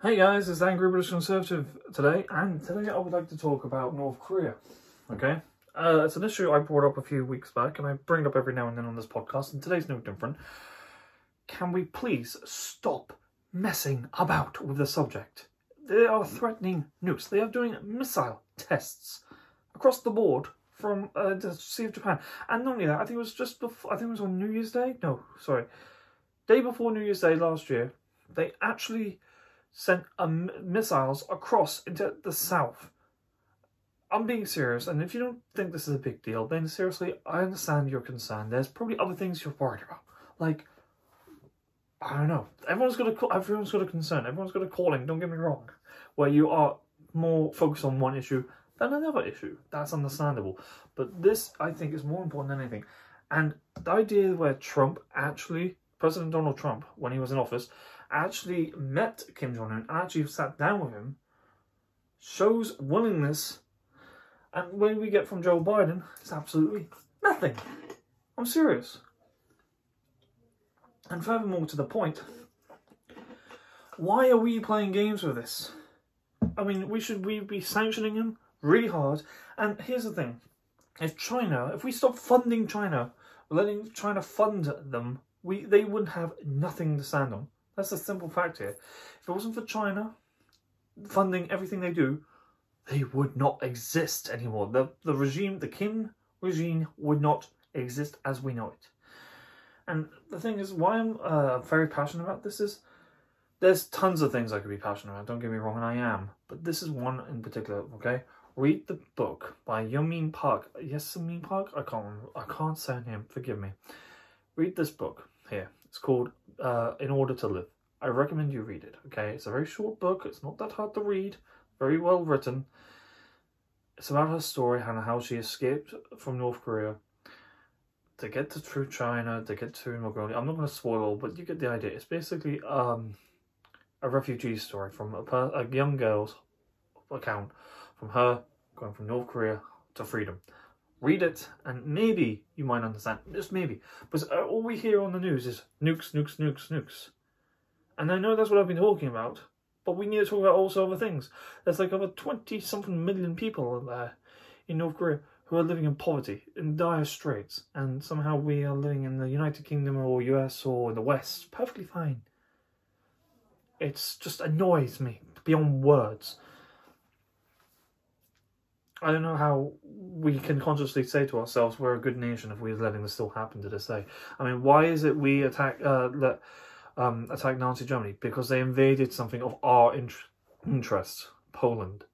Hey guys, it's Angry British Conservative today, and today I would like to talk about North Korea. Okay, uh, it's an issue I brought up a few weeks back, and I bring it up every now and then on this podcast, and today's no different. Can we please stop messing about with the subject? They are threatening nukes. They are doing missile tests across the board from uh, the Sea of Japan, and not only that, I think it was just before. I think it was on New Year's Day. No, sorry, day before New Year's Day last year. They actually sent um, missiles across into the south. I'm being serious, and if you don't think this is a big deal, then seriously, I understand your concern. There's probably other things you're worried about, like I don't know. Everyone's got a everyone's got a concern. Everyone's got a calling. Don't get me wrong, where you are more focused on one issue than another issue. That's understandable. But this, I think, is more important than anything. And the idea where Trump actually, President Donald Trump, when he was in office, actually met Kim Jong Un and actually sat down with him, shows willingness. And when we get from Joe Biden, it's absolutely nothing. I'm serious. And furthermore to the point, why are we playing games with this? I mean, we should we be sanctioning him really hard. And here's the thing: if China, if we stop funding China, letting China fund them, we they wouldn't have nothing to stand on. That's the simple fact here. If it wasn't for China funding everything they do, they would not exist anymore. The the regime, the Kim regime, would not exist as we know it. And the thing is, why I'm uh, very passionate about this is there's tons of things I could be passionate about. Don't get me wrong, and I am. But this is one in particular. Okay, read the book by Yeonmi Park. Yes, Yeonmi Park. I can't. I can't say her name. Forgive me. Read this book here. It's called uh, In Order to Live. I recommend you read it, okay? It's a very short book. It's not that hard to read. Very well written. It's about her story and how she escaped from North Korea to get to through China, to get to Mongolia. I'm not going to spoil but you get the idea. It's basically um, a refugee story from a, a young girl's account from her going from North Korea to freedom read it, and maybe you might understand. Just maybe. But uh, all we hear on the news is nukes, nukes, nukes, nukes. And I know that's what I've been talking about, but we need to talk about also other things. There's like over 20 something million people there in North Korea who are living in poverty, in dire straits, and somehow we are living in the United Kingdom or US or in the West perfectly fine. It's just annoys me beyond words. I don't know how we can consciously say to ourselves we're a good nation if we're letting this still happen to this day. I mean, why is it we attack uh, let, um, attack Nazi Germany? Because they invaded something of our in interest, Poland.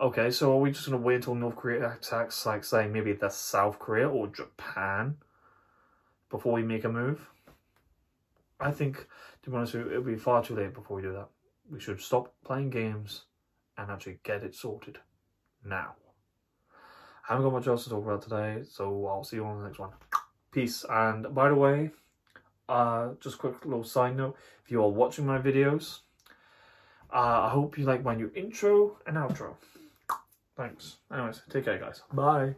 Okay, so are we just going to wait until North Korea attacks, like, say, maybe the South Korea or Japan before we make a move? I think, to be honest it'll be far too late before we do that. We should stop playing games and actually get it sorted now. I haven't got much else to talk about today, so I'll see you on the next one. Peace. And by the way, uh, just quick little side note, if you are watching my videos, uh, I hope you like my new intro and outro. Thanks. Anyways, take care guys. Bye.